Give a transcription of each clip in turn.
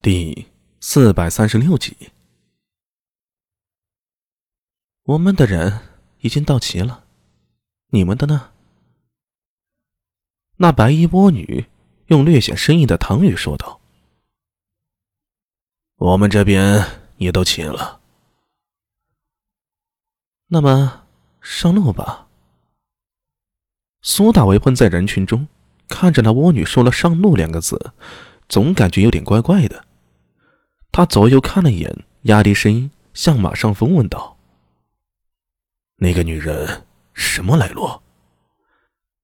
第四百三十六集，我们的人已经到齐了，你们的呢？那白衣倭女用略显生硬的唐语说道：“我们这边也都齐了。”那么上路吧。苏大为混在人群中，看着那倭女说了“上路”两个字，总感觉有点怪怪的。他左右看了一眼，压低声音向马上峰问道：“那个女人什么来路？”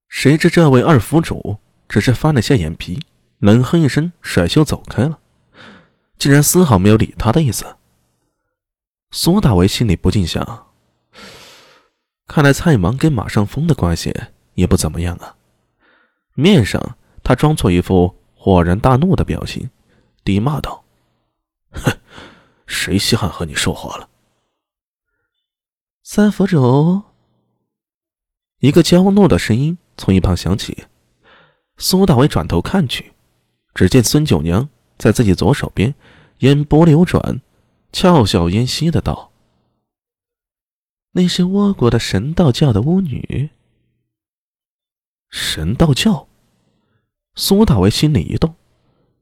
谁知这位二府主只是翻了下眼皮，冷哼一声，甩袖走开了，竟然丝毫没有理他的意思。苏大为心里不禁想：看来蔡芒跟马上峰的关系也不怎么样啊。面上他装作一副恍然大怒的表情，低骂道。哼，谁稀罕和你说话了？三佛主，一个娇怒的声音从一旁响起。苏大伟转头看去，只见孙九娘在自己左手边，眼波流转，俏笑嫣兮的道：“那是倭国的神道教的巫女。”神道教，苏大为心里一动，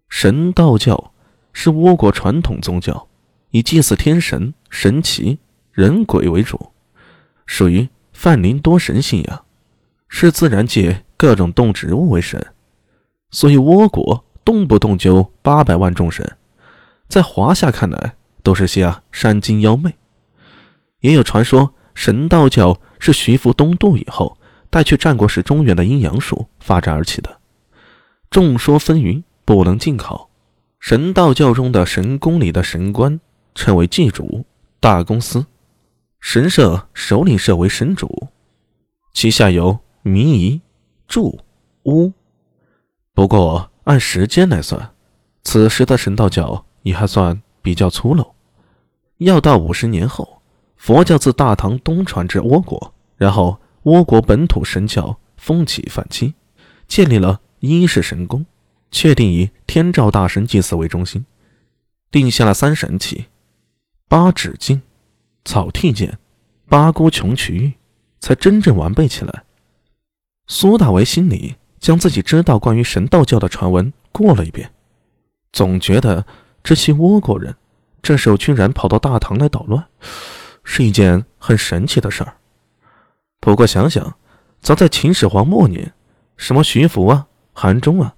神道教。是倭国传统宗教，以祭祀天神、神奇、人鬼为主，属于泛灵多神信仰，视自然界各种动植物为神，所以倭国动不动就八百万众神，在华夏看来都是些山精妖魅。也有传说，神道教是徐福东渡以后带去战国时中原的阴阳术发展而起的，众说纷纭，不能尽考。神道教中的神宫里的神官称为祭主，大公司神社首领设为神主，其下有民仪、祝、巫。不过按时间来算，此时的神道教也还算比较粗陋。要到五十年后，佛教自大唐东传至倭国，然后倭国本土神教风起反击，建立了一世神宫。确定以天照大神祭祀为中心，定下了三神器：八指镜、草剃剑、八姑琼曲，才真正完备起来。苏大为心里将自己知道关于神道教的传闻过了一遍，总觉得这些倭国人这时候居然跑到大唐来捣乱，是一件很神奇的事儿。不过想想，早在秦始皇末年，什么徐福啊、韩忠啊。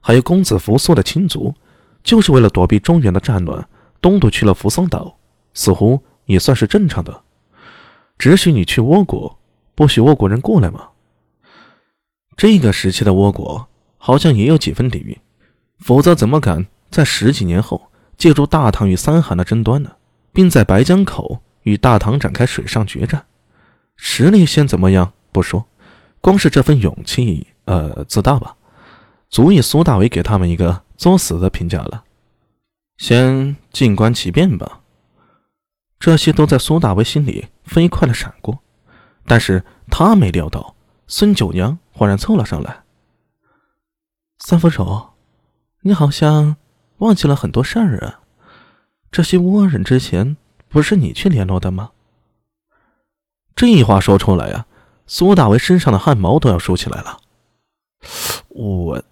还有公子扶苏的亲族，就是为了躲避中原的战乱，东渡去了扶桑岛，似乎也算是正常的。只许你去倭国，不许倭国人过来吗？这个时期的倭国好像也有几分底蕴，否则怎么敢在十几年后借助大唐与三韩的争端呢？并在白江口与大唐展开水上决战？实力先怎么样不说，光是这份勇气，呃，自大吧。足以苏大为给他们一个作死的评价了。先静观其变吧。这些都在苏大为心里飞快的闪过，但是他没料到孙九娘忽然凑了上来。三府主，你好像忘记了很多事儿啊。这些倭人之前不是你去联络的吗？这话说出来呀，苏大为身上的汗毛都要竖起来了。我。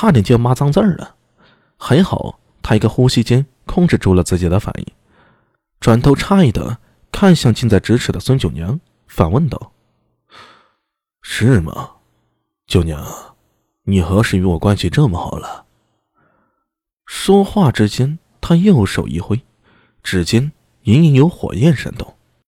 差点就要骂脏字了，还好他一个呼吸间控制住了自己的反应，转头诧异的看向近在咫尺的孙九娘，反问道：“是吗，九娘，你何时与我关系这么好了？”说话之间，他右手一挥，指尖隐隐有火焰闪动。